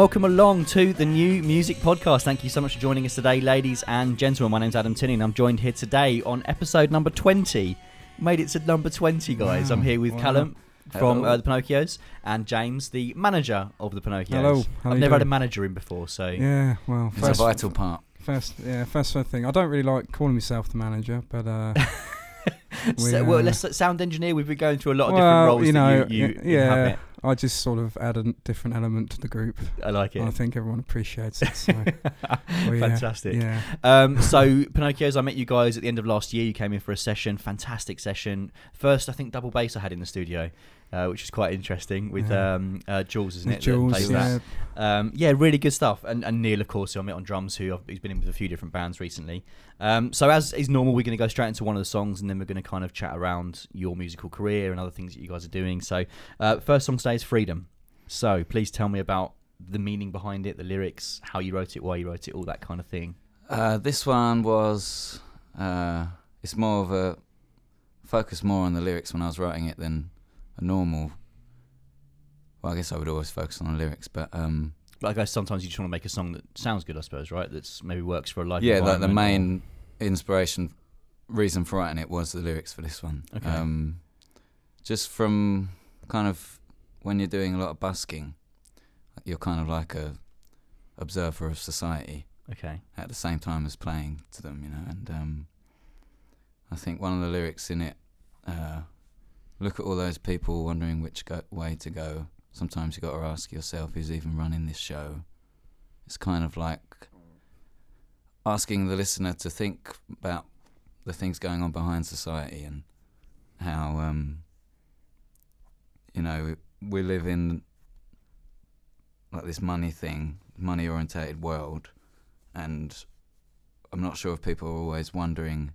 welcome along to the new music podcast. Thank you so much for joining us today, ladies and gentlemen. My name's Adam Tinney, and I'm joined here today on episode number 20. Made it to number 20, guys. Wow. I'm here with Wow. Callum from uh, the Pinocchios and James, the manager of the Pinocchios. Hello, how I've you never had a manager in before, so Yeah, well, It's a first, vital part. first, yeah, first thing. I don't really like calling myself the manager, but uh, we, So, well, uh, let's sound engineer. We've been going through a lot of well, different roles you know, you, you yeah, inhabit. I just sort of add a different element to the group. I like it. I think everyone appreciates it. So, well, yeah, Fantastic. Yeah, Um, so Pinocchios, I met you guys at the end of last year. You came in for a session, fantastic session. First, I think double bass I had in the studio, uh, which is quite interesting with Yeah. um, uh, Jules, isn't it? that Jules, plays yeah, that. Um, yeah, really good stuff. And, and Neil, of course, who I met on drums, who I've, he's been in with a few different bands recently. Um, so as is normal, we're going to go straight into one of the songs, and then we're going to kind of chat around your musical career and other things that you guys are doing. So uh, first song today is Freedom. So please tell me about the meaning behind it, the lyrics, how you wrote it, why you wrote it, all that kind of thing. Uh, this one was. Uh, it's more of a focus more on the lyrics when I was writing it than a normal. Well, I guess I would always focus on the lyrics, but um, But I guess sometimes you just want to make a song that sounds good, I suppose, right? That's maybe works for a live. yeah, like the main inspiration, reason for writing it was the lyrics for this one. Okay. Um, just from kind of when you're doing a lot of busking, you're kind of like a observer of society. Okay. at the same time as playing to them, you know. And um, I think one of the lyrics in it, uh, look at all those people wondering which go- way to go. Sometimes you got to ask yourself, who's even running this show? It's kind of like asking the listener to think about the things going on behind society and how, um, you know, we live in like this money thing, money orientated world and I'm not sure if people are always wondering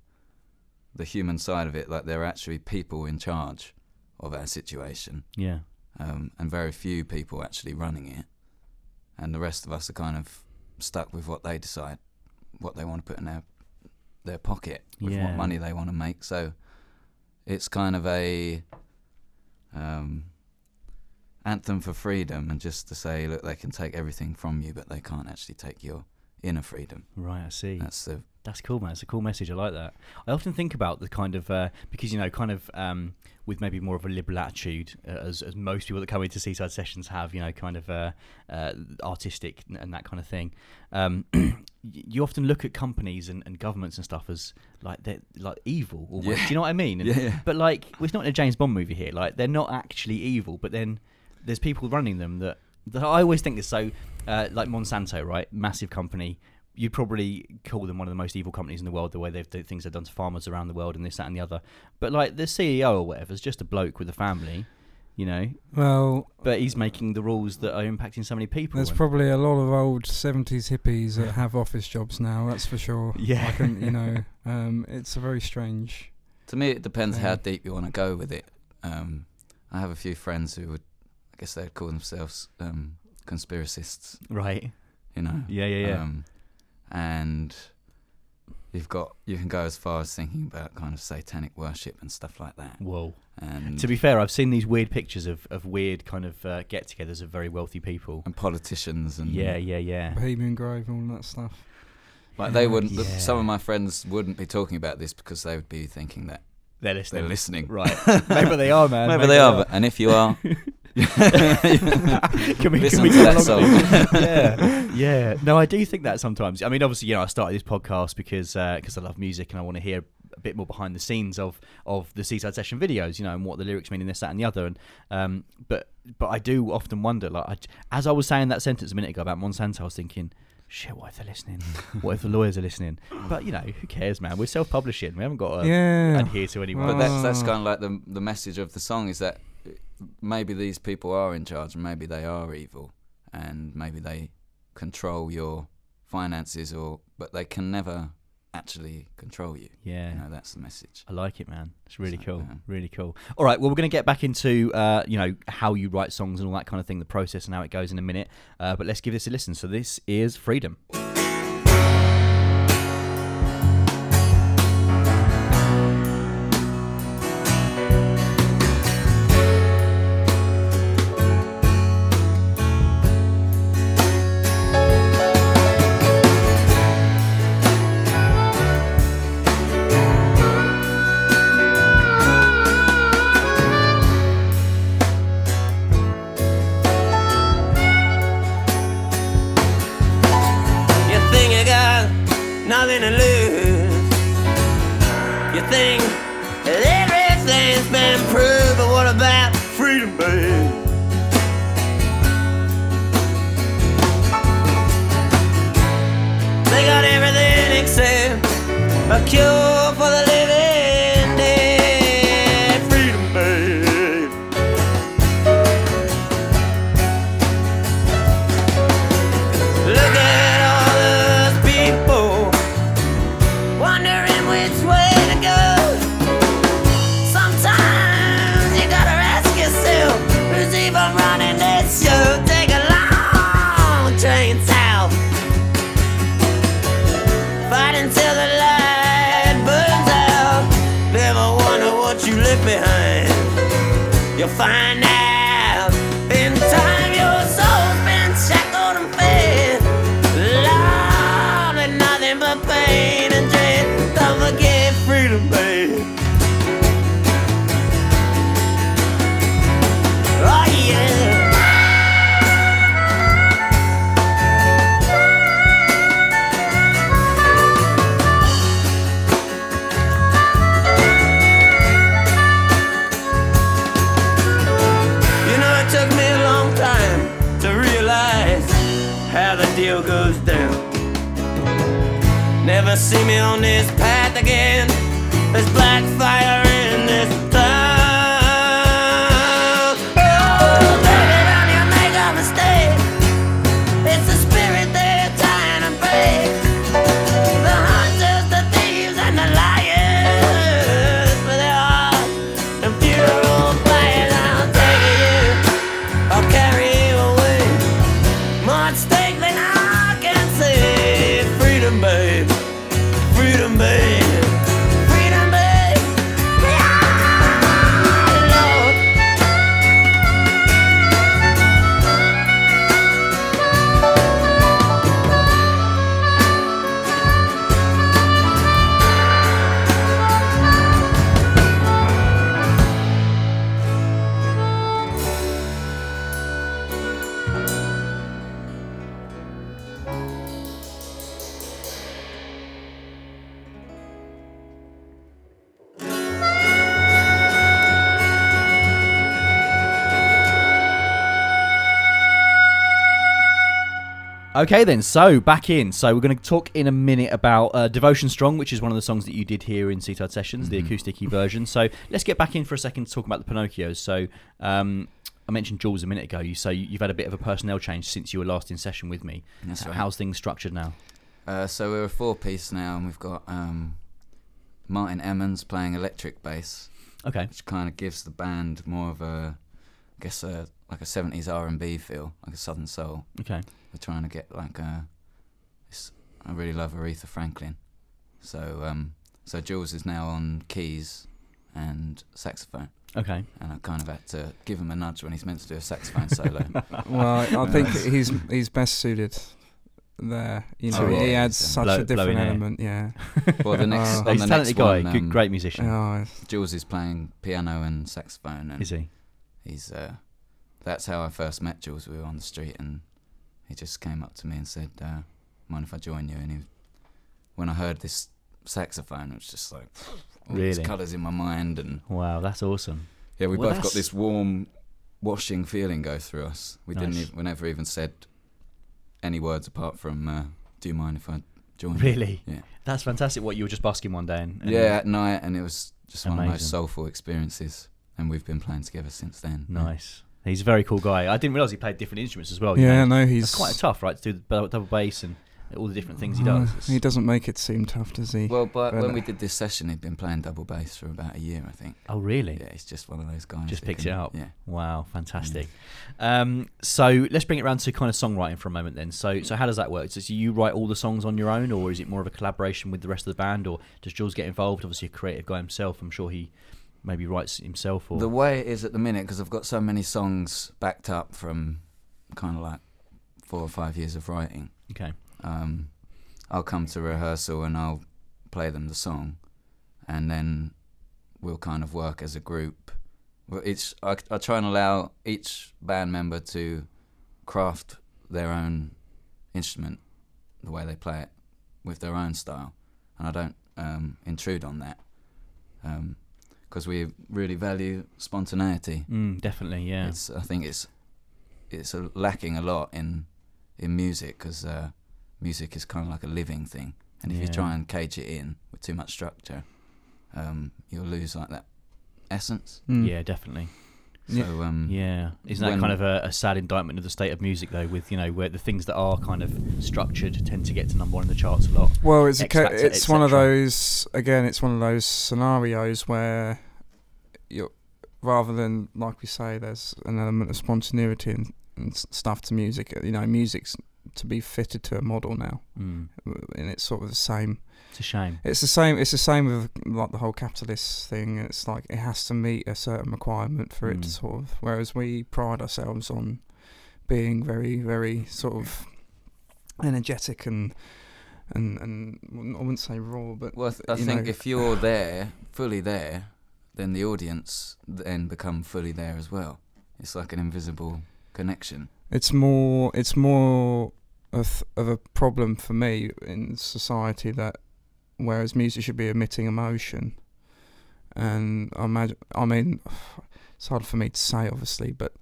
the human side of it, like there are actually people in charge of our situation, Yeah. um, and very few people actually running it, and the rest of us are kind of stuck with what they decide, what they want to put in their their pocket, with Yeah. what money they want to make. So it's kind of a um, anthem for freedom, and just to say, look, they can take everything from you, but they can't actually take your inner freedom. Right. I see. That's the That's cool, man. It's a cool message. I like that. I often think about the kind of uh, because you know, kind of um, with maybe more of a liberal attitude, uh, as as most people that come into Seaside Sessions have, you know, kind of uh, uh, artistic and, and that kind of thing. Um, you often look at companies and, and governments and stuff as like they're like evil. Almost. Yeah. Do you know what I mean? And- Yeah, yeah. But like, well, it's not in a James Bond movie here. Like, they're not actually evil, but then there's people running them that, that I always think is so. Uh, like Monsanto, right? Massive company. You'd probably call them one of the most evil companies in the world. The way they've the things they've done to farmers around the world and this, that, and the other. But like the CEO or whatever is just a bloke with a family, you know. well, But he's making the rules that are impacting so many people. there's and- probably a lot of old '70s hippies that have office jobs now. That's for sure. Yeah. I can, you know, um, it's a very strange. To me, it depends how deep you want to go with it. Um, I have a few friends who would, I guess they'd call themselves um, conspiracists. right. You know. Yeah, yeah, yeah. Um, and you've got you can go as far as thinking about kind of satanic worship and stuff like that. Whoa. And To be fair, I've seen these weird pictures of, of weird kind of uh, get-togethers of very wealthy people. and politicians and Yeah, yeah, yeah. Bohemian Grove, and all that stuff. like they wouldn't. Yeah. Some of my friends wouldn't be talking about this because they would be thinking that They're listening. they're listening. Right. Maybe they are, man. Maybe, they are, but, and if you are, can we, Listen can we to that song. yeah, yeah. No, I do think that sometimes. I mean, obviously, you know, I started this podcast because because I love music and I want to hear a bit more behind the scenes of of the Seaside Session videos, you know, and what the lyrics mean in this, that, and the other. And um, but but I do often wonder, like, I, as I was saying that sentence a minute ago about Monsanto, I was thinking. Shit, what if they're listening? What if the lawyers are listening? But you know, who cares, man? We're self-publishing. We haven't got to yeah. adhere to anyone. But that's that's kind of like the the message of the song is that maybe these people are in charge and maybe they are evil and maybe they control your finances or but they can never actually control you. yeah, You know, that's the message. I like it, man. It's really So, cool. yeah. Really cool. All right, well, we're going to get back into uh, you know how you write songs and all that kind of thing, the process and how it goes in a minute. Uh, but let's give this a listen. So this is Freedom. Find on this path again. Okay, then. So back in. So we're going to talk in a minute about uh, "Devotion Strong," which is one of the songs that you did here in Seaside Sessions, the acoustic version. So let's get back in for a second to talk about the Pinocchios. So um, I mentioned Jules a minute ago. You so you've had a bit of a personnel change since you were last in session with me. That's right. How's things structured now? Uh, so we're a four piece now, and we've got um, Martin Emmons playing electric bass, Okay. which kind of gives the band more of a, I guess, a, like a 70s R&B feel, like a Southern Soul. Okay. We're trying to get like a. This, I really love Aretha Franklin, so um, so Jules is now on keys and saxophone, Okay. and I kind of had to give him a nudge when he's meant to do a saxophone solo. Well, I think he's he's best suited there. You know, Oh, he yeah, adds such blow- a different blowing air. element. Yeah. well, the next Oh. on He's the a next talented guy. one, good, um, great musician. Oh, Jules is playing piano and saxophone, and Is he? he's uh, that's how I first met Jules. We were on the street, and he just came up to me and said, uh, "Mind if I join you?" And he, when I heard this saxophone, it was just like all these colours in my mind, and Wow, that's awesome. yeah, we Well, both got this warm, washing feeling go through us. We didn't, even, we never even said any words apart from, uh, "Do you mind if I join?" you?" Really? Yeah. That's fantastic. What you were just busking one day and, and Yeah, at night, and it was just one of the most soulful experiences, and we've been playing together since then. Yeah. Nice. He's a very cool guy. I didn't realize he played different instruments as well. you yeah. know. No, he's It's quite tough, right, to do the double bass and all the different things he Uh, does. It's- he doesn't make it seem tough, does he? Well, but But, when uh, we did this session, he'd been playing double bass for about a year, I think. oh, really? Yeah, he's just one of those guys. Just who picks can- it up. Yeah. Wow, fantastic. Um, so let's bring it around to kind of songwriting for a moment then. So, so how does that work? So, do you write all the songs on your own, or is it more of a collaboration with the rest of the band, or does Jules get involved? Obviously, a creative guy himself. I'm sure he maybe writes himself. Or The way it is at the minute, because I've got so many songs backed up from kind of like four or five years of writing. okay, Um, I'll come to rehearsal and I'll play them the song, and then we'll kind of work as a group. Each I, I try and allow each band member to craft their own instrument, the way they play it, with their own style, and I don't um, intrude on that because we really value spontaneity. Mm, definitely, yeah. It's I think it's it's a, lacking a lot in in music because uh, music is kind of like a living thing, and if you try and cage it in with too much structure, um, you'll lose like that essence. Mm. Yeah, definitely. So Yeah. um, Yeah, isn't that kind of a, a sad indictment of the state of music, though? With you know, where the things that are kind of structured tend to get to number one in the charts a lot. Well, it's a X ca- Factor, it's one of those again. It's one of those scenarios where you rather than like we say, there's an element of spontaneity and, and stuff to music. You know, music's to be fitted to a model now, Mm. and it's sort of the same. It's a shame. It's the same. It's the same with like the whole capitalist thing. It's like it has to meet a certain requirement for it to Mm. sort of. Whereas we pride ourselves on being very, very sort of energetic and and and I wouldn't say raw, but Well, I, th- I think know- if you're there, fully there, then the audience then become fully there as well. It's like an invisible connection. it's more it's more of of a problem for me in society that whereas music should be emitting emotion, and I imagine I mean it's hard for me to say obviously, but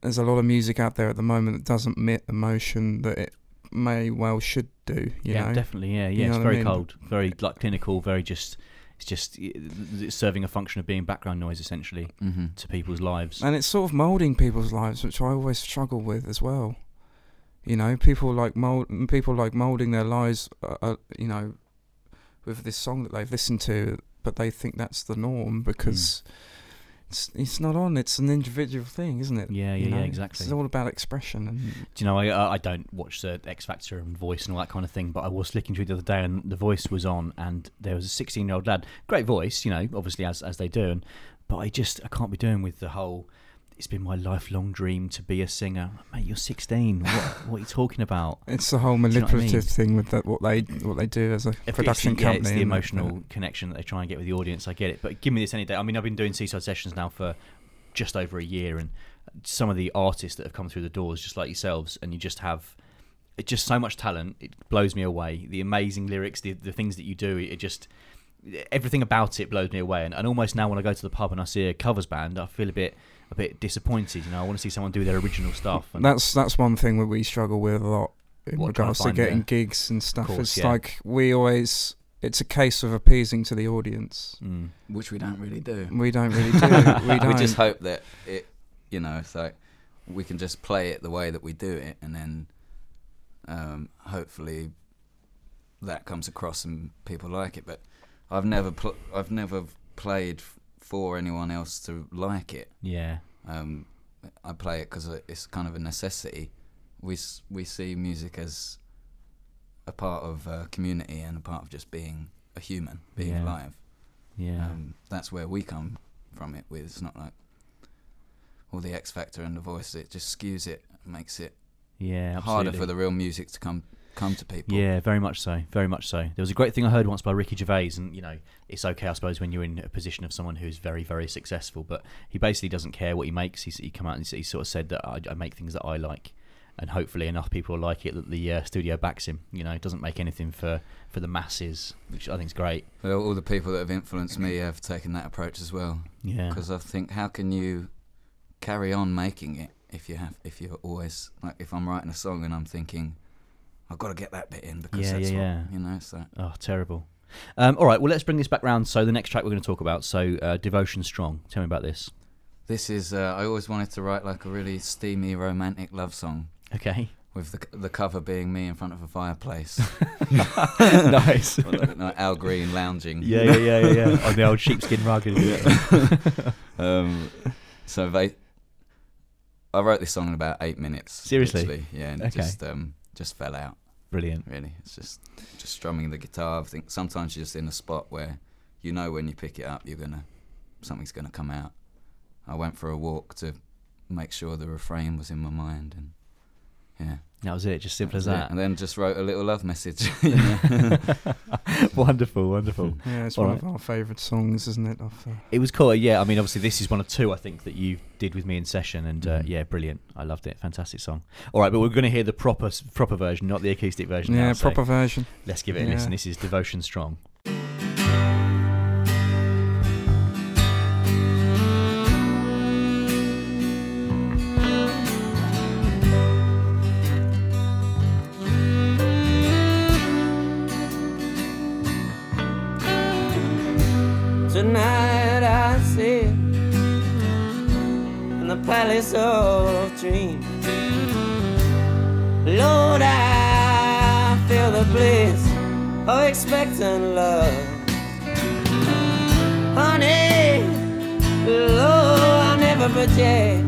there's a lot of music out there at the moment that doesn't emit emotion that it may well should do. You yeah, know, definitely. Yeah, You yeah. know it's what I very mean? cold, very like clinical, very just. It's just it's serving a function of being background noise essentially Mm-hmm. to people's lives. and it's sort of molding people's lives, which I always struggle with as well. You know, people like mold, people like molding their lives. Uh, uh, you know, with this song that they've listened to, but they think that's the norm because it's it's not on. It's an individual thing, isn't it? Yeah, You yeah, yeah, exactly. It's all about expression, and Do you know, I uh, I don't watch the X Factor and Voice and all that kind of thing, but I was flicking through the other day and the Voice was on, and there was a 16 year old lad, great voice, you know, obviously as as they do, and, but I just I can't be doing with the whole. It's been my lifelong dream to be a singer, mate. You're 16. What what are you talking about? it's the whole you know I manipulative mean? thing with that what they what they do as a If production it's, yeah, it's the emotional connection that they try and get with the audience. I get it, but give me this any day. I mean, I've been doing Seaside Sessions now for just over a year, and some of the artists that have come through the doors, just like yourselves, and you just have just so much talent. It blows me away. The amazing lyrics, the the things that you do, it just everything about it blows me away. And, and almost now when I go to the pub and I see a covers band, I feel a bit a bit disappointed. You know, I want to see someone do their original stuff. And That's that's one thing that we struggle with a lot in What, trying to regards to getting the- gigs and stuff. course, it's yeah. like we always it's a case of appeasing to the audience. Mm. Which we don't really do. We don't really do. we don't. we just hope that it, you know, it's like we can just play it the way that we do it, and then um, hopefully that comes across and people like it. But I've never, pl- I've never played f- for anyone else to like it. Yeah, Um, I play it because it's kind of a necessity. We we see music as a part of a community and a part of just being a human, being Yeah. alive. yeah. Um, that's where we come from it with. It's not like all the X Factor and the voice. It just skews it, makes it yeah, absolutely. harder for the real music to come come to people. Yeah, very much so. Very much so. There was a great thing I heard once by Ricky Gervais, and you know, it's okay, I suppose, when you're in a position of someone who's very, very successful. But he basically doesn't care what he makes. He's, he come out and he sort of said that I, I make things that I like, and hopefully enough people will like it that the uh, studio backs him. You know, doesn't make anything for for the masses, which I think is great. Well, all the people that have influenced me have taken that approach as well. Yeah, Because I think, how can you carry on making it if you have if you're always like if I'm writing a song and I'm thinking I've got to get that bit in because Yeah, that's yeah, what, yeah. you know. So oh, terrible. Um, all right, well, let's bring this back round. So the next track we're going to talk about, so uh, Devotion Strong. Tell me about this. this is uh, I always wanted to write like a really steamy romantic love song Okay. with the the cover being me in front of a fireplace. nice. Or like, like Al Green lounging. Yeah, yeah, yeah, yeah, yeah. On the old sheepskin rug. Yeah. Um, so they, I wrote this song in about eight minutes. Seriously? yeah, and it Okay. just um, just fell out. Brilliant. Really, it's just just strumming the guitar. I think sometimes you're just in a spot where you know when you pick it up, you're gonna something's gonna come out. I went for a walk to make sure the refrain was in my mind, and. That was it. Just simple as was it. that. And then just wrote a little love message. wonderful, wonderful. Yeah, it's All one right. of our favourite songs, isn't it? Of, uh, It was cool. Yeah, I mean, obviously, this is one of two I think that you did with me in session, and uh, Mhm. yeah, brilliant. I loved it. Fantastic song. All right, but we're going to hear the proper proper version, not the acoustic version. yeah, now, so proper version. Let's give it a Yeah. listen. This is Devotion Strong. Expectant love. Honey, Lord, I'll never project.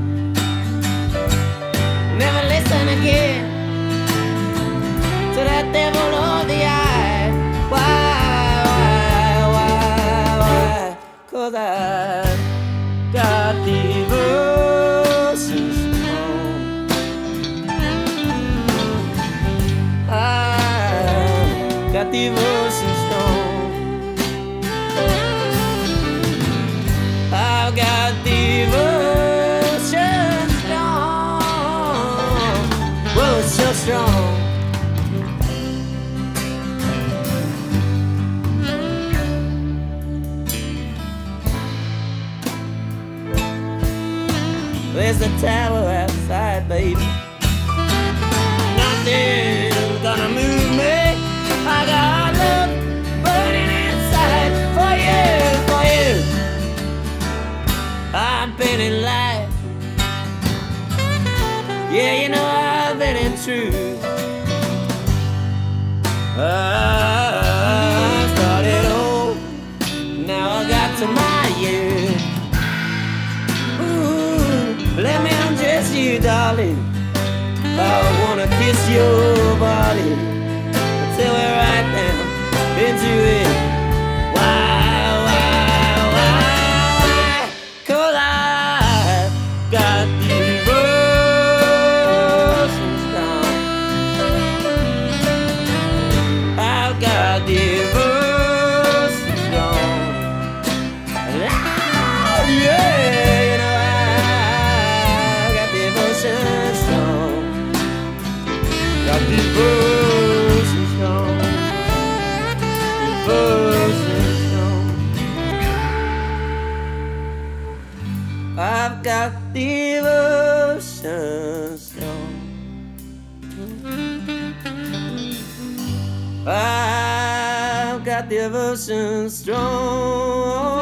There's the tower outside, baby. Nothing's gonna move me. I got love burning inside for you, for you. I've been in life. Yeah, you know I've been in truth. Your body Got devotion strong.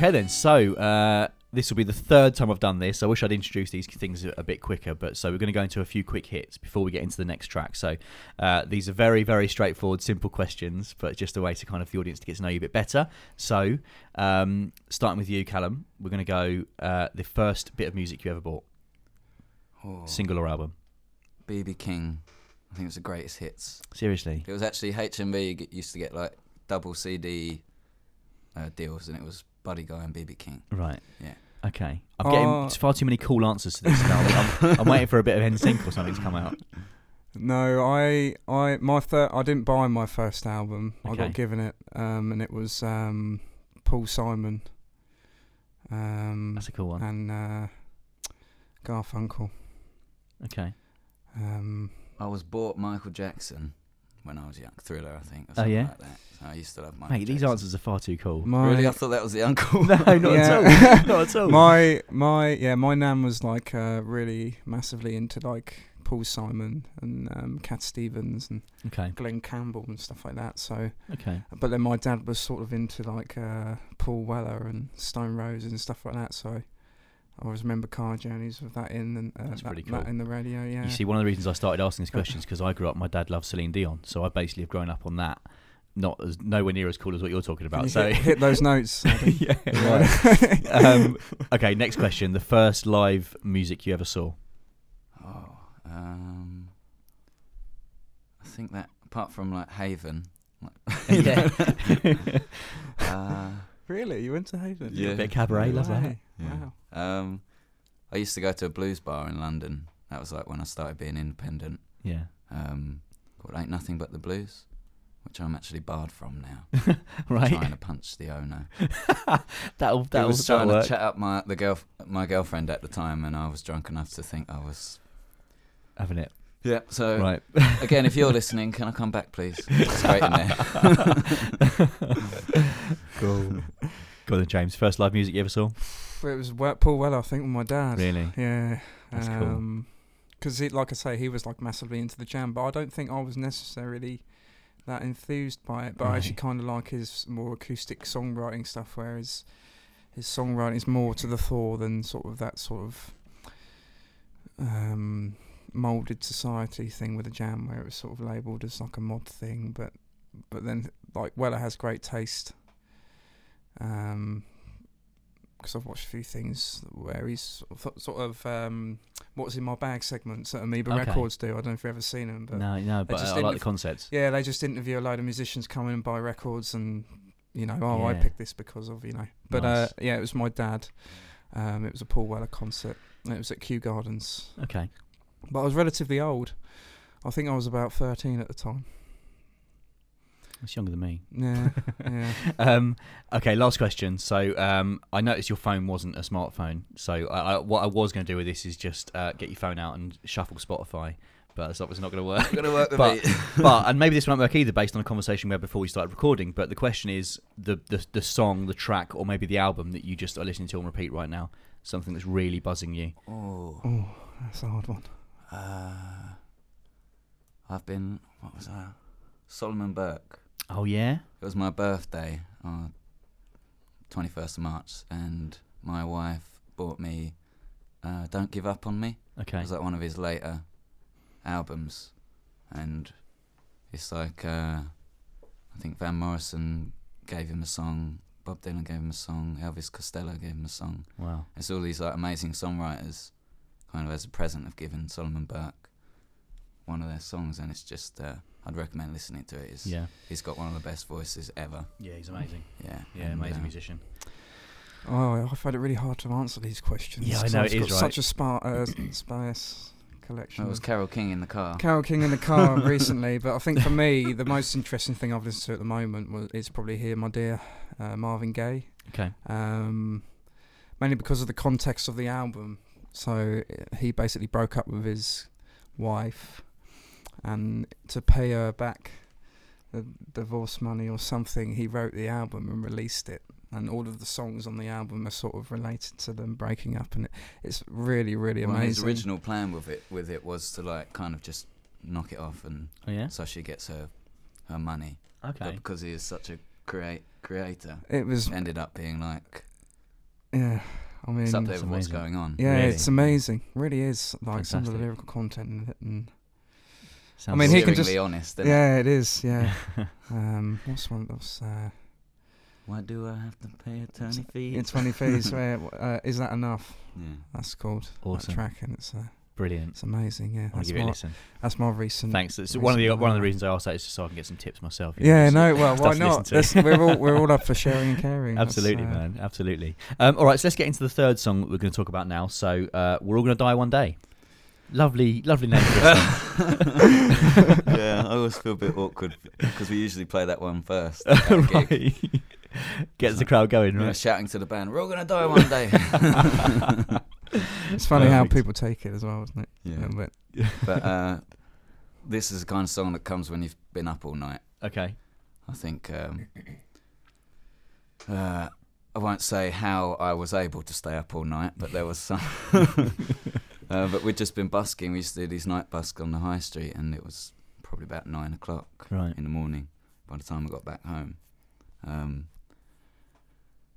Okay, then. So uh, this will be the third time I've done this. I wish I'd introduced these things a, bit quicker, but so we're going to go into a few quick hits before we get into the next track. So uh, these are very, very straightforward, simple questions, but just a way to kind of the audience to get to know you a bit better. So um, starting with you, Callum, we're going to go uh, the first bit of music you ever bought, Oh, single or album. BB King. I think it was the greatest hits. Seriously. It was actually HMV used to get like double CD uh, deals, and it was Buddy Guy and BB King. Right. Yeah. Okay. I'm getting Oh. far too many cool answers to this now. I'm, I'm waiting for a bit of NSYNC or something to come out. No, I, I, my third, I didn't buy my first album. I got given it, um, and it was um, Paul Simon, um, That's a cool one. and uh, Garfunkel. Okay. Um, I was bought Michael Jackson when I was young. Thriller, I think. Or Oh, yeah? Like that. So I used to love Michael Mate, these answers are far too cool. my, Really, I thought that was the uncle. no, not Yeah. at all. Not at all. my, my, yeah, my nan was like uh, really massively into like Paul Simon and um, Cat Stevens and okay. Glen Campbell and stuff like that. So, Okay. but then my dad was sort of into like uh, Paul Weller and Stone Roses and stuff like that. So. I always remember car journeys with that in and uh, That's that, pretty that in the radio. Yeah, You see, one of the reasons I started asking these questions because I grew up. My dad loved Celine Dion, so I basically have grown up on that. Not as nowhere near as cool as what you're talking about. you So hit, hit those notes. Yeah, right. um, okay, next question. The first live music you ever saw? Oh, um, I think that apart from like Haven, like, yeah. uh, really, you went to Haven? Yeah. Bit of cabaret, No love that. Yeah. Wow. um, I used to go to a blues bar in London. That was like when I started being independent. Yeah. Um, called Ain't Nothing But the Blues, which I'm actually barred from now. Right. Trying to punch the owner. that'll that'll, was that'll trying work. to chat up my the girl my girlfriend at the time, and I was drunk enough to think I was. Having it. Yeah. So Right. again, if you're listening, can I come back, please? It's great in there. cool. Go on then, James. First live music you ever saw? It was Paul Weller, I think, with my dad. Really? Yeah. That's cool. um, Because, like I say, he was like massively into the jam, but I don't think I was necessarily that enthused by it. But I actually kind of like his more acoustic songwriting stuff, whereas his songwriting is more to the fore than sort of that sort of um, molded society thing with the jam, where it was sort of labelled as like a mod thing. But but then like Weller has great taste. Um, because I've watched a few things where he's sort of, um, what's in my bag segments that Amoeba Okay. Records do. I don't know if you've ever seen them, but No, no, but just I like the concept. yeah, they just interview a load of musicians come in and buy records, and you know, oh, I picked this because of you know. But uh, yeah, it was my dad. Um, it was a Paul Weller concert. It was at Kew Gardens, Okay. but I was relatively old. I think I was about thirteen at the time. It's younger than me. Yeah, yeah. Um, okay, last question. So um, I noticed your phone wasn't a smartphone. So I, I, what I was going to do with this is just uh, get your phone out and shuffle Spotify. But that's obviously not going to work. Gonna work But- but and maybe this won't work either, based on a conversation we had before we started recording. But the question is the, the the song, the track, or maybe the album that you just are listening to on repeat right now. Something that's really buzzing you. Oh, Oh, that's a hard one. uh, I've been. What was that? Solomon Burke. Oh yeah. It was my birthday on 21st of March, and my wife bought me uh, "Don't Give Up on Me." Okay. It was like one of his later albums, and it's like uh, I think Van Morrison gave him a song, Bob Dylan gave him a song, Elvis Costello gave him a song. Wow. It's all these like amazing songwriters, kind of as a present, have given Solomon Burke one of their songs, and it's just uh, I'd recommend listening to it. It's, Yeah. He's got one of the best voices ever. Yeah, he's amazing. Yeah, Yeah, and, amazing uh, musician. Oh, I find it really hard to answer these questions. Yeah, I 'cause know, I've got right? Such a sparse, uh, sparse collection. It was Carole King in the car. Carole King in the car recently, but I think for me the most interesting thing I've listened to at the moment was is probably "Here, My Dear" uh, Marvin Gaye. Okay. Um, mainly because of the context of the album. So uh, he basically broke up with his wife, and to pay her back the divorce money or something, he wrote the album and released it. And all of the songs on the album are sort of related to them breaking up, and it, it's really, really amazing. Well, his original plan with it with it was to like kind of just knock it off, and Oh yeah. so she gets her her money. But Okay. because he is such a create creator, it was, ended up being like yeah. I mean, it's up there with what's going on. Yeah, Really? it's amazing. Really is like some of the lyrical content in it, and Sounds I mean, he can just- honest. isn't it? yeah, it is. Yeah. um, what's one that was uh, Why do I have to pay attorney fees? in twenty fees? Where uh, is that enough? yeah. That's called Awesome. that track, and it's uh, Brilliant. it's amazing. Yeah, I'll that's give it a listen. that's my recent. Thanks. It's one of the one of the reasons I asked that is just so I can get some tips myself. you know, Yeah, no. Well, why not? listen to. Let's- we're all we're all up for sharing and caring. Absolutely, uh, man. Absolutely. Um, all right, so let's get into the third song that we're going to talk about now. So uh, we're all going to die one day. Lovely, lovely name. for yeah, I always feel a bit awkward because we usually play that one first. at a gig. right. Gets the crowd going, You know, right? shouting to the band, "We're all gonna die one day." It's funny how people take it as well, isn't it? yeah, A bit. but uh, this is the kind of song that comes when you've been up all night. Okay. I think um, uh, I won't say how I was able to stay up all night, but there was some. uh, but we'd just been busking. We used to do these night busks on the high street, and it was probably about nine o'clock Right. in the morning by the time I got back home. Um,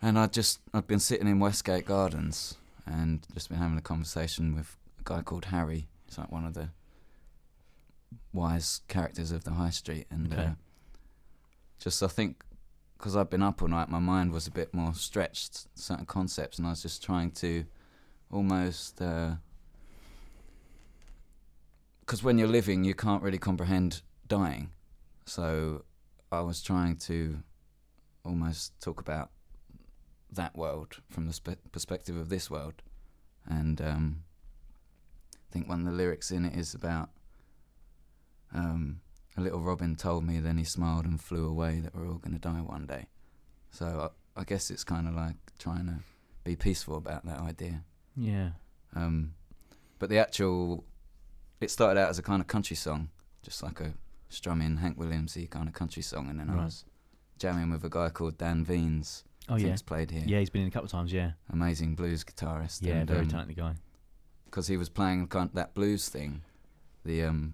and I'd just I'd been sitting in Westgate Gardens and just been having a conversation with a guy called Harry. He's like one of the wise characters of the high street, and Okay. uh, just I think because I'd been up all night, my mind was a bit more stretched, certain concepts, and I was just trying to almost. Because when you're living, you can't really comprehend dying. So I was trying to almost talk about that world from the spe- perspective of this world. And um, I think one of the lyrics in it is about um, a little robin told me, then he smiled and flew away that we're all going to die one day. So I, I guess it's kind of like trying to be peaceful about that idea. Yeah. Um, but the actual, it started out as a kind of country song, just like a strumming Hank Williamsy kind of country song, and then I was jamming with a guy called Dan Veens. Oh yeah. he's played here. Yeah, he's been in a couple of times. Yeah. Amazing blues guitarist. Yeah, and, very um, talented guy. because he was playing kind that blues thing. The um,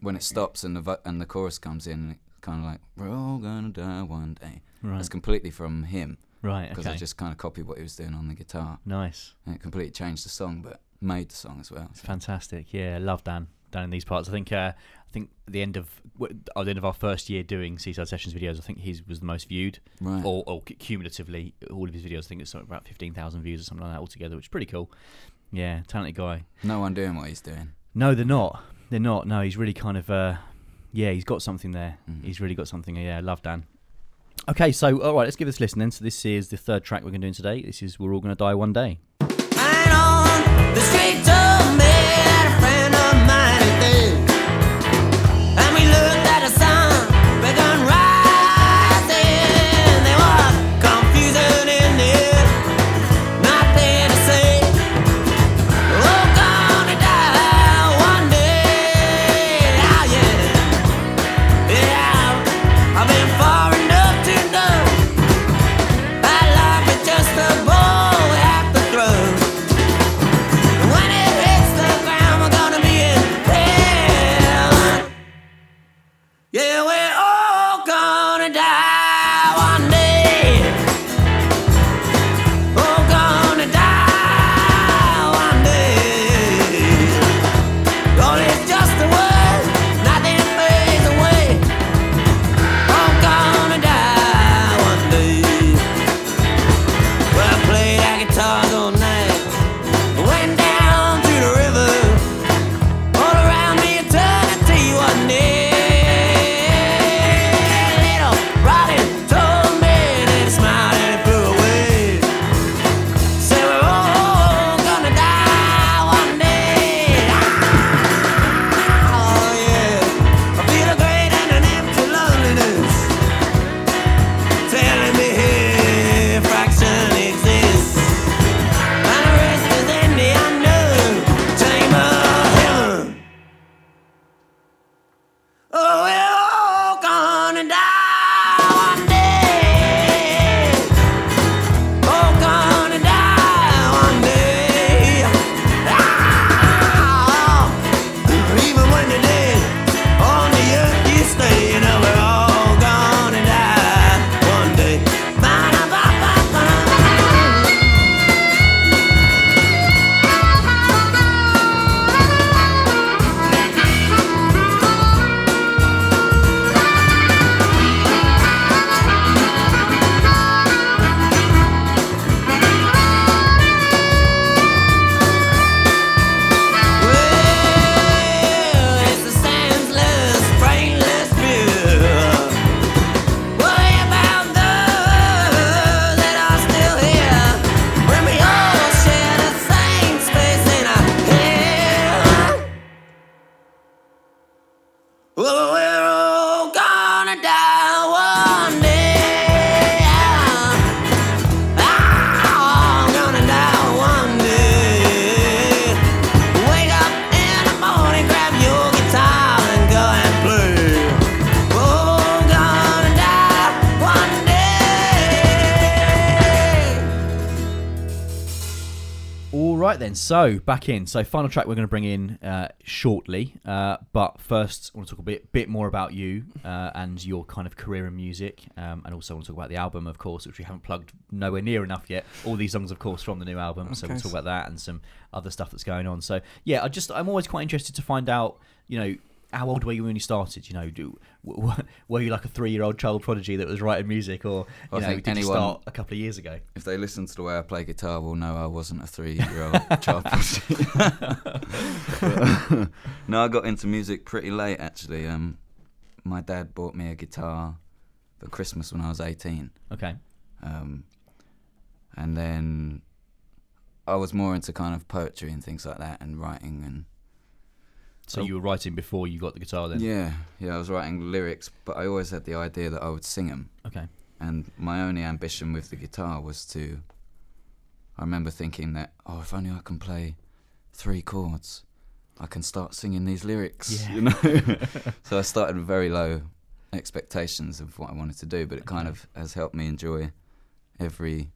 when it stops and the vo- and the chorus comes in, it's kind of like we're all gonna die one day. Right. That's completely from him Right. because Okay. I just kind of copied what he was doing on the guitar, Nice. and it completely changed the song, but made the song as well. It's fantastic. Yeah, love Dan. Dan in these parts. I think. Uh, I think the end of at the end of our first year doing Seaside Sessions videos, I think his was the most viewed, Right. or, or cumulatively, all of his videos. I think it's something about fifteen thousand views or something like that altogether, which is pretty cool. Yeah, talented guy. No one doing what he's doing. No, they're not. They're not. No, he's really kind of. Uh, yeah, he's got something there. Mhm. He's really got something. Yeah, love Dan. Okay, so all right, let's give this a listen then. So this is the third track we're going to do today. This is "We're All Going to Die One Day." The street then. So back in. So final track we're going to bring in uh, shortly. Uh, but first, I want to talk a bit bit more about you uh, and your kind of career in music, um, and also want to talk about the album, of course, which we haven't plugged nowhere near enough yet. All these songs, of course, from the new album. So we'll talk about that and some other stuff that's going on. So yeah, I just I'm always quite interested to find out. You know. How old were you when you started? You know, do, w- w- were you like a three-year-old child prodigy that was writing music, or you I know, did you start a couple of years ago? If they listen to the way I play guitar, will know I wasn't a three-year-old child. prodigy. no, I got into music pretty late actually. Um, my dad bought me a guitar for Christmas when I was 18, Okay, um, and then I was more into kind of poetry and things like that, and writing and so Oh. you were writing before you got the guitar, then? yeah, yeah. I was writing lyrics, but I always had the idea that I would sing them. Okay. And my only ambition with the guitar was to. I remember thinking that, oh, if only I can play three chords, I can start singing these lyrics. Yeah. You know. so I started with very low expectations of what I wanted to do, but it kind of has helped me enjoy every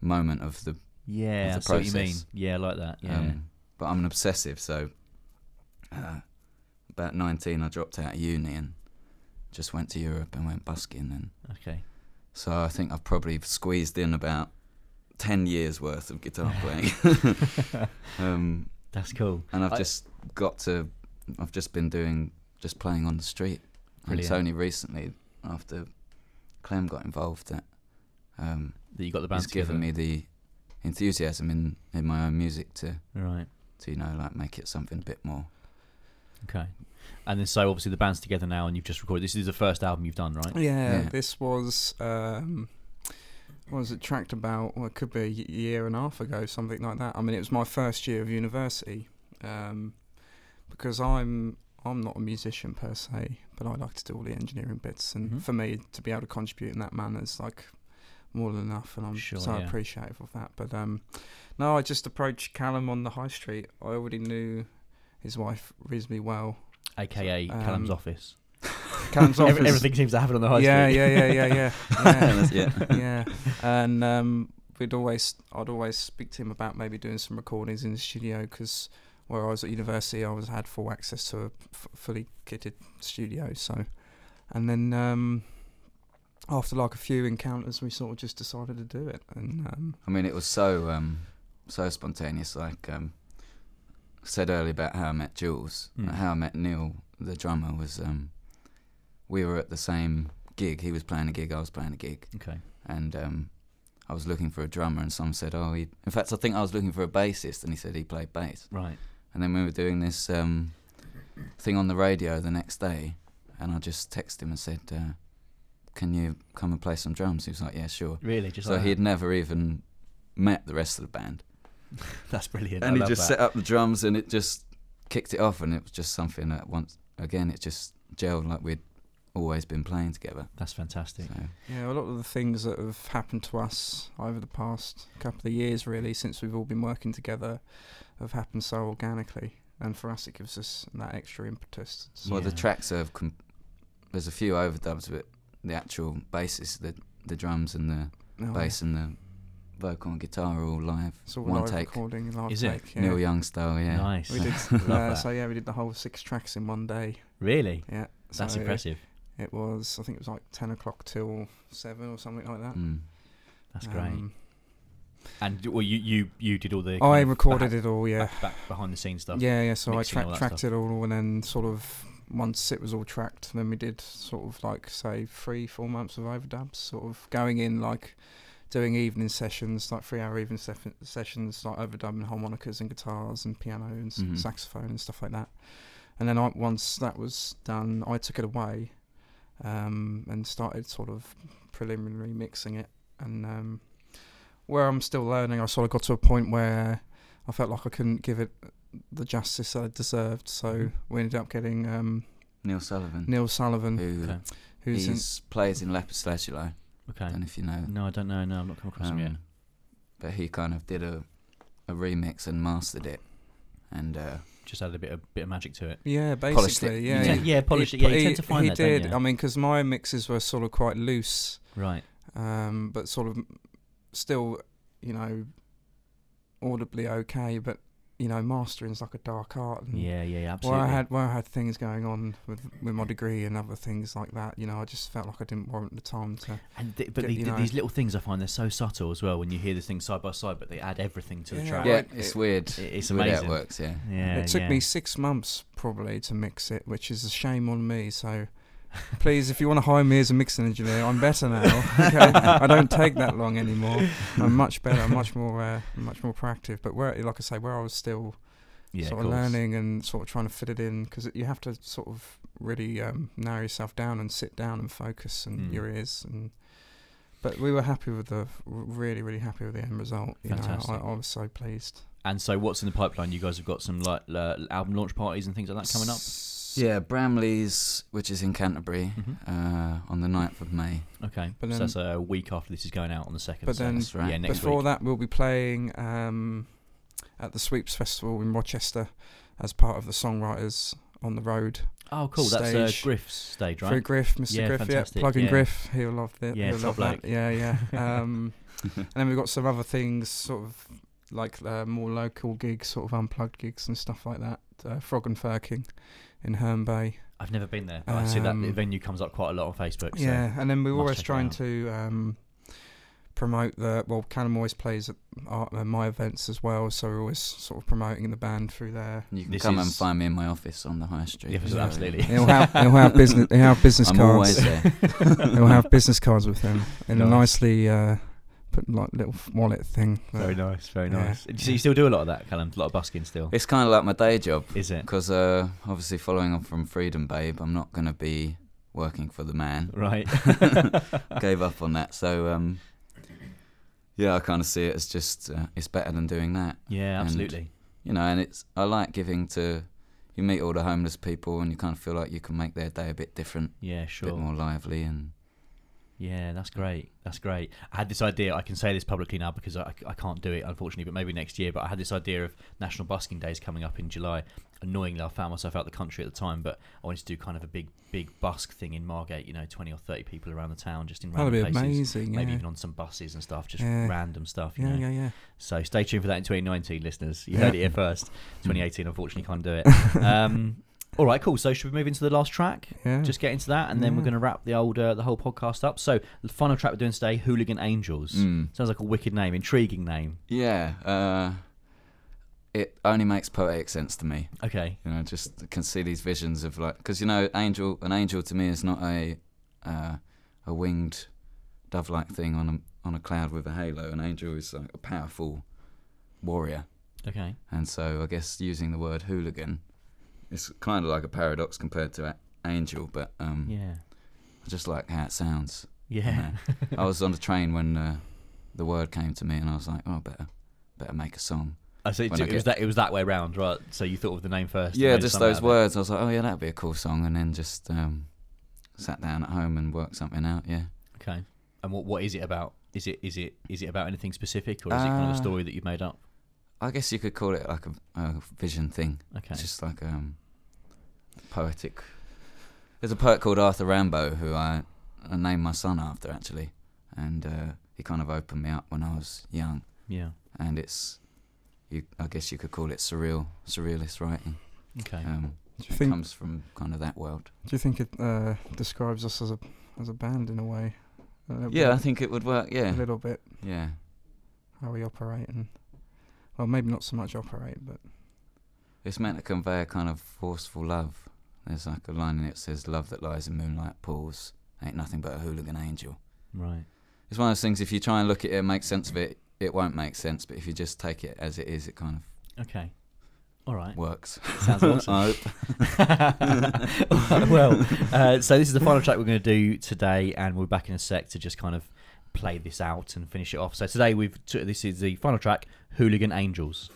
moment of the. Yeah, the I what you mean. process. Yeah, like that. Yeah. Um, but I'm an obsessive, so. Uh, about 19, I dropped out of uni and just went to Europe and went busking and okay. so I think I've probably squeezed in about ten years worth of guitar playing, um, That's cool. and I've I- just got to. I've just been doing just playing on the street, and it's only recently after Clem got involved that um, That you got the band he's given me the enthusiasm in in my own music to Right. to you know like make it something a bit more. Okay. And then so obviously the band's together now, and you've just recorded. This is the first album you've done, right? Yeah, Yeah. this was um, was it tracked about? Well, it could be a year and a half ago, something like that. I mean, it was my first year of university, um, because I'm I'm not a musician per se, but I like to do all the engineering bits, and Mhm. for me to be able to contribute in that manner is like more than enough, and I'm Sure, so yeah. appreciative of that. But um, no, I just approached Callum on the high street. I already knew his wife reasonably well. AKA Callum's Um, office. Callum's Every- office. Everything seems to happen on the high yeah, street. yeah, yeah, yeah, yeah, yeah, yeah. yeah. And um, we'd always, I'd always speak to him about maybe doing some recordings in the studio because where I was at university, I was had full access to a f- fully kitted studio. So, and then um, after like a few encounters, we sort of just decided to do it. And um, I mean, it was so um, so spontaneous. Like um, said earlier about how I met Jules, Mm. how I met Neil, the drummer, was um, we were at the same gig. He was playing a gig, I was playing a gig, Okay. and um, I was looking for a drummer, and someone said, "Oh, he." In fact, I think I was looking for a bassist, and he said he played bass. Right. And then we were doing this um, thing on the radio the next day, and I just texted him and said, uh, "Can you come and play some drums?" He was like, "Yeah, sure." Really? Just so like he had that? never even met the rest of the band, That's brilliant. and I he love just that. set up the drums, and it just kicked it off, and it was just something that once again it just gelled like we'd always been playing together. That's fantastic. So yeah, a lot of the things that have happened to us over the past couple of years, really, since we've all been working together, have happened so organically. And for us, it gives us that extra impetus. well, the tracks have com- there's a few overdubs, but the actual basis, the the drums and the Oh, bass and the vocal and guitar all live, It's all one live take. recording, live Is it? take. Yeah. Neil Young style, yeah. Nice. We did. Love uh, that. so yeah, we did the whole six tracks in one day. Really? Yeah, That's impressive. It was. I think it was like ten o'clock till seven or something like that. Mm. That's great. Um, And well, you you you did all the. I recorded back, it all. Yeah, Back, back behind the scenes stuff. yeah, yeah. So I tra- tracked stuff. it all, and then sort of once it was all tracked, then we did sort of like say three, four months of overdubs, sort of going in like doing evening sessions, like three-hour evening sef- sessions, like overdubbing harmonicas and guitars and piano and s- Mhm. saxophone and stuff like that. And then I, once that was done, I took it away um, and started sort of preliminary mixing it. And um, where I'm still learning, I sort of got to a point where I felt like I couldn't give it the justice I deserved. So Mhm. we ended up getting um, Neil Sullivan, Neil Sullivan, who Okay. who's in, he's plays in Lapis Lazuli. Okay. I don't know if you know. No, I don't know. No, I've not come across him yet. Um, But he kind of did a a remix and mastered it, and uh, Just added a bit of bit of magic to it. yeah, Polished it. basically, yeah, Yeah, he- yeah, polished he it. Yeah, pu- you tend to find he that, don't did. you? I mean, because my mixes were sort of quite loose, Right. um, but sort of still, you know, audibly okay, but you know, mastering's like a dark art. And Yeah, yeah, yeah, Where. I had where I had things going on with with my degree and other things like that, you know, I just felt like I didn't warrant the time to. and th- but get- the, you know- these little things I find they're so subtle as well when you hear the things side by side, but they add everything to the track. Yeah, like, it's it- weird. it- it's weird how it works. Yeah. Yeah, it took yeah. me six months probably to mix it, which is a shame on me. So. Please, if you want to hire me as a mixing engineer, I'm better now. Okay, I don't take that long anymore. I'm much better, much more, uh, much more proactive. But where, like I say, where I was still yeah, sort of course. learning and sort of trying to fit it in because you have to sort of really um, narrow yourself down and sit down and focus and Mm. your ears and but we were happy with the really really happy with the end result you Fantastic. know I, I was so pleased And so, what's in the pipeline? You guys have got some like uh, album launch parties and things like that coming up. Yeah, Bramley's, which is in Canterbury, Mhm. uh, on the 9th of May. Okay, But so then- that's a week after this is going out on the second. But so then That's right. yeah, next before week. that we'll be playing um, at the Sweeps Festival in Rochester as part of the songwriters on the road Oh, cool. That's uh, stage. Griff's stage, right? Through Griff, Mr. Yeah, Griff, fantastic, yeah, plug in yeah. Griff. He'll love that. Yeah, he'll top love that. Yeah, yeah. Um, and then we've got some other things, sort of like uh, more local gigs, sort of unplugged gigs and stuff like that. Uh, Frog and Firkin in Herne Bay. I've never been there. But I see that Um, venue comes up quite a lot on Facebook. So. yeah, and then we're always trying to um, promote the. Well, Callum always plays at our, uh, my events as well, so we're always sort of promoting the band through there. You can This come and find me in my office on the high street. Yeah, So, absolutely. He'll have, he'll have business. He'll have business I'm cards. always there. He'll have business cards with him in a Nice. nicely uh, put like little wallet thing. Very nice, very Yeah. nice. So you still do a lot of that, Callum? A lot of busking still? It's kind of like my day job Is it? because uh, obviously following on from Freedom Babe, I'm not going to be working for the man. Right. Gave up on that. So um, yeah, I kind of see it as just uh, it's better than doing that. yeah, And- absolutely. You know, and it's I like giving to. You meet all the homeless people, and you kind of feel like you can make their day a bit different, Yeah, sure. a bit more lively, and Yeah, that's great. That's great. I had this idea. I can say this publicly now because I, I can't do it, unfortunately, but maybe next year. But I had this idea of National Busking Days coming up in July. Annoyingly, I found myself out the country at the time, but I wanted to do kind of a big, big busk thing in Margate. You know, twenty or thirty people around the town, just in That'd random be places. amazing. Maybe yeah. even on some buses and stuff, just Yeah. random stuff. You yeah, know? yeah, yeah. So stay tuned for that in 2019, listeners. You Yeah. heard it here first. 2018, unfortunately, can't do it. Um, all right, cool. So should we move into the last track? Yeah. Just get into that, and then we're going to wrap the old uh, the whole podcast up. So the final track we're doing today, Hooligan Angels. Mm. Sounds like a wicked name, intriguing name. yeah, uh, it only makes poetic sense to me. Okay. You know, just can see these visions of like, because you know, angel, an angel to me is not a uh, a winged dove-like thing on a on a cloud with a halo. An angel is like a powerful warrior, Okay. and so I guess using the word hooligan is kind of like a paradox compared to a- angel, but um, Yeah. I just like how it sounds. Yeah. I was on the train when uh, the word came to me, and I was like, oh, better better make a song. I see. When It, I was get- that. It was that way round, right? So you thought of the name first. Yeah, just those words. I was like, oh yeah, that'd be a cool song, and then just um, sat down at home and worked something out. Yeah. Okay. And what what is it about? Is it is it is it about anything specific, or is it kind of a Uh, story that you've made up? I guess you could call it like a, a vision thing. Okay. It's just like um, poetic. There's a poet called Arthur Rimbaud who I, I named my son after actually, and uh, he kind of opened me up when I was young. Yeah. And it's, you I guess you could call it surreal, surrealist writing. Okay. Um, do you think? comes from kind of that world. Do you think it uh, describes us as a as a band in a way? A little Yeah, I think it would work. Yeah, a Yeah, little bit yeah. how we operate and well, maybe not so much operate, but It's meant to convey a kind of forceful love. There's like a line in it that says, "Love that lies in moonlight pools ain't nothing but a hooligan angel." Right. It's one of those things. If you try and look at it and make sense of it, it won't make sense. But if you just take it as it is, it kind of. Okay. All right. works. Sounds awesome. I hope. well, uh, so this is the final track we're going to do today, and we're back in a sec to just kind of play this out and finish it off. So today we've t- this is the final track, Hooligan Angels.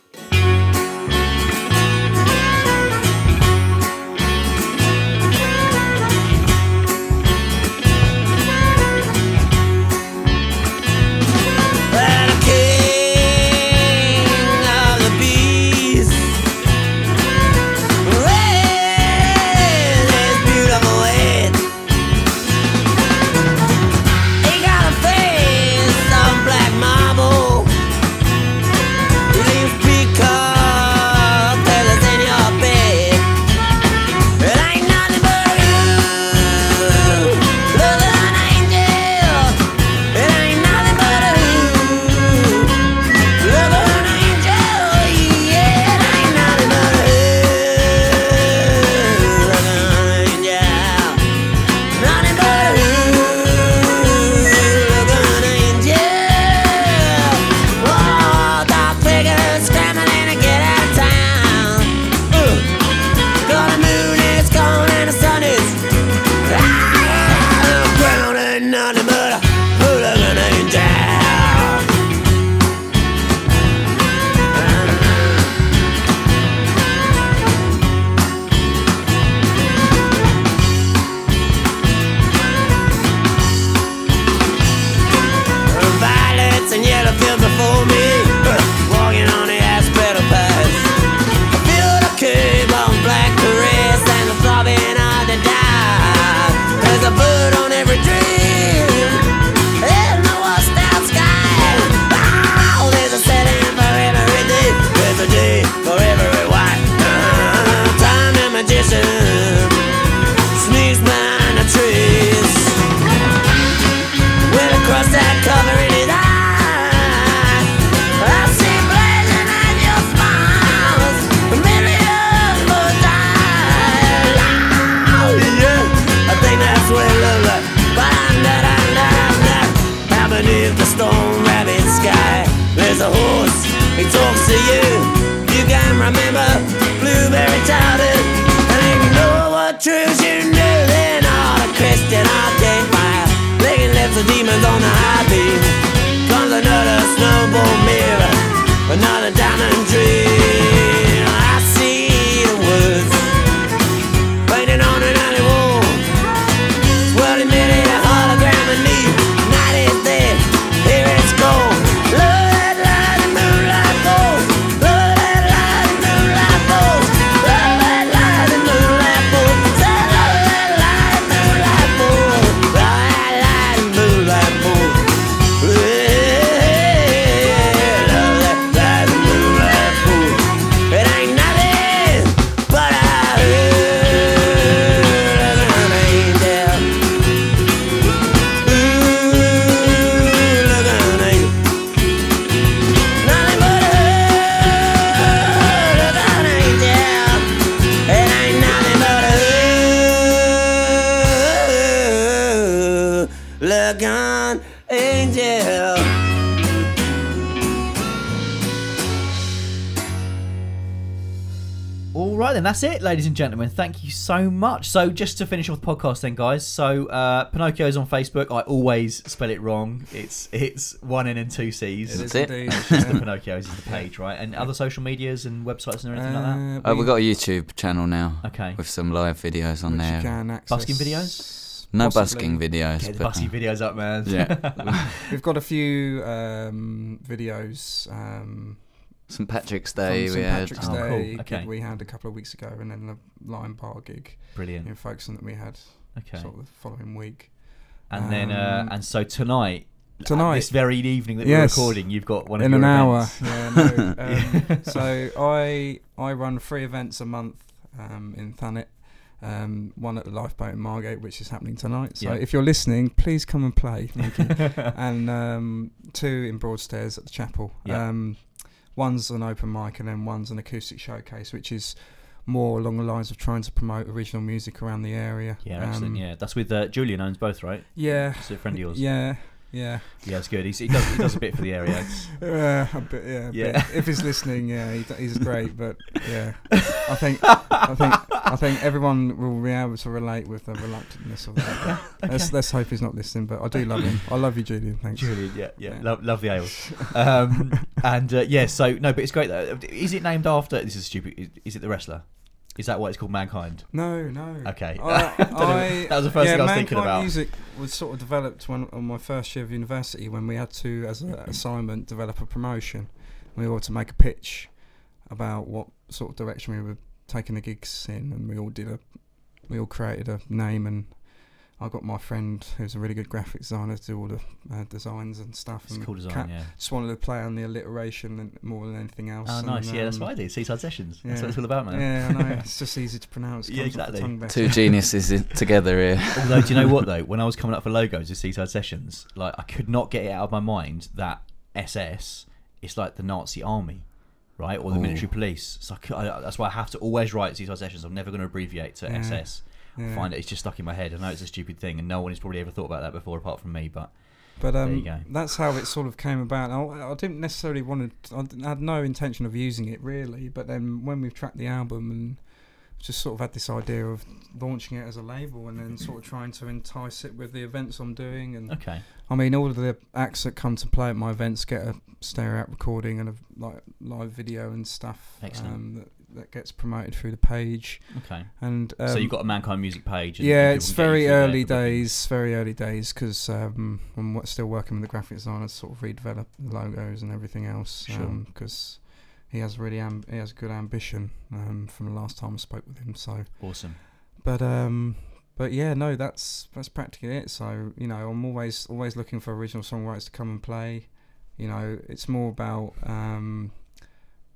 The high beam. Comes another snowball ladies and gentlemen. Thank you so much. So, just to finish off the podcast, then, guys. So, uh, Pinocchios on Facebook. I always spell it wrong. It's it's one N and two C's. That's it. indeed. It's just the Pinocchios is the page, right? And other social medias and websites and anything like that. Uh, Oh, we've got a YouTube channel now Okay. with some live videos on which you there. can access. Busking videos? No Possibly. busking videos. Get the but, Bussy uh, videos up, man. Yeah. We've got a few um, videos. Um, St Patrick's from Day we St. had. Patrick's Oh, cool. Day gig Okay. we had a couple of weeks ago, and then the Lion Bar gig Brilliant. in Folkestone that we had Okay. sort of the following week. And then, uh, Um, and so tonight, Tonight. this very evening that Yes. we're recording, you've got one of in your an hour. Yeah, no, um, so I I run three events a month um, in Thanet. Um, one at the Lifeboat in Margate, which is happening tonight. So Yeah. if you're listening, please come and play. Thank you. and um, two in Broadstairs at the chapel. Yeah. Um, one's an open mic, and then one's an acoustic showcase, which is more along the lines of trying to promote original music around the area. Yeah, excellent. Um, Yeah, that's with uh, Julian owns both, right? yeah, It's a friend of yours. yeah, yeah. yeah, it's good. He's, he does he does a bit for the area. Uh, a bit, yeah, a Yeah. bit. If he's listening, yeah, he, he's great. But yeah, I think I think I think everyone will be able to relate with the reluctantness of that. Let's let's hope he's not listening. But I do love him. I love you, Julian. Thanks. Julian, yeah, yeah, Yeah. Love, love the ales. Um, and uh, yeah, so no, but it's great. Though. Is it named after? This is stupid. Is, is it the wrestler? Is that why it's called Mankind? No, no. Okay. I, I- That was the first yeah, thing I was thinking Mankind about. Music was sort of developed when on my first year of university when we had to, as an assignment, develop a promotion. We all had to make a pitch about what sort of direction we were taking the gigs in, and we all did a, we all created a name, and I got my friend who's a really good graphic designer to do all the uh, designs and stuff. It's and cool design. ca- yeah. Just wanted to play on the alliteration and more than anything else. Oh, and, nice. yeah, that's um, what I do. Seaside Sessions. That's what it's all about, man. Yeah, I know. It's just easy to pronounce. Yeah, comes off the exactly. Two geniuses together here. Although, do you know what though? When I was coming up for logos of Seaside Sessions, like I could not get it out of my mind that SS is like the Nazi army, right, or the Ooh. military police. So I I, that's why I have to always write Seaside Sessions. I'm never going to abbreviate to Yeah. SS. I find it, it's just stuck in my head. I know it's a stupid thing, and no one has probably ever thought about that before, apart from me. But But There um, you go. that's how it sort of came about. I, I didn't necessarily want to. I had no intention of using it really. But then when we've tracked the album and just sort of had this idea of launching it as a label and then sort of trying to entice it with the events I'm doing. And okay, I mean, all of the acts that come to play at my events get a stereo out recording and a like live video and stuff. Excellent. Um, that, that gets promoted through the page. okay. And um, so you've got a Mankind music page. And yeah, it's can get you very early days, very early days, because um, I'm still working with the graphic designer to sort of redevelop the logos and everything else. Sure. Because he has really he has good ambition um, from the last time I spoke with him. So, Awesome. but um, but yeah, no, that's that's practically it. So you know, I'm always always looking for original songwriters to come and play. You know, it's more about um,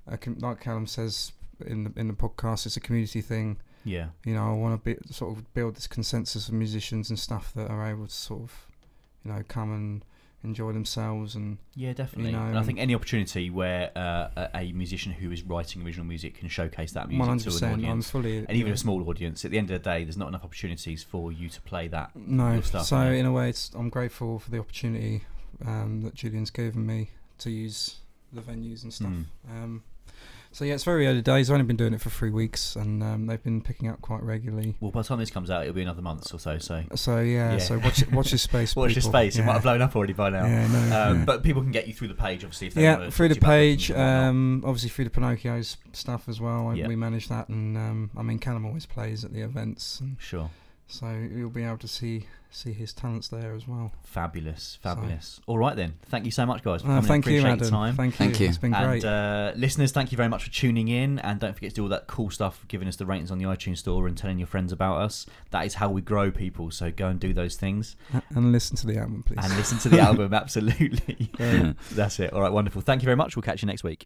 a com- like Callum says in the in the podcast, it's a community thing Yeah. you know, I want to be, sort of build this consensus of musicians and stuff that are able to sort of, you know, come and enjoy themselves and Yeah, definitely. know, and I think any opportunity where uh, a, musician who is writing original music can showcase that music to an audience, fully and even yeah. a small audience, at the end of the day, there's not enough opportunities for you to play that. no. stuff, so you in a way, it's I'm grateful for the opportunity um, that Julian's given me to use the venues and stuff. Mm. Um, so yeah, it's very early days. I've only been doing it for three weeks, and um, they've been picking up quite regularly. Well, by the time this comes out, it'll be another month or so. So So yeah, Yeah. so watch watch this space. watch people. space. It might have blown up already by now. Yeah, no, Um, yeah. But people can get you through the page, obviously. If they yeah, through the to you about page, bookings and whatnot. um, obviously through the Pinocchio's stuff as well. I, Yeah. We manage that, and um, I mean, Callum always plays at the events, and Sure. So you'll be able to see see his talents there as well. Fabulous, fabulous. All right then. Thank you so much, guys. For Uh, thank you, Adam. time. Thank you. Thank you. It's been and great. uh, listeners, thank you very much for tuning in. And don't forget to do all that cool stuff, giving us the ratings on the iTunes store and telling your friends about us. That is how we grow people. So go and do those things and listen to the album, please. and listen to the album. Absolutely. That's it. All right, wonderful. Thank you very much. We'll catch you next week.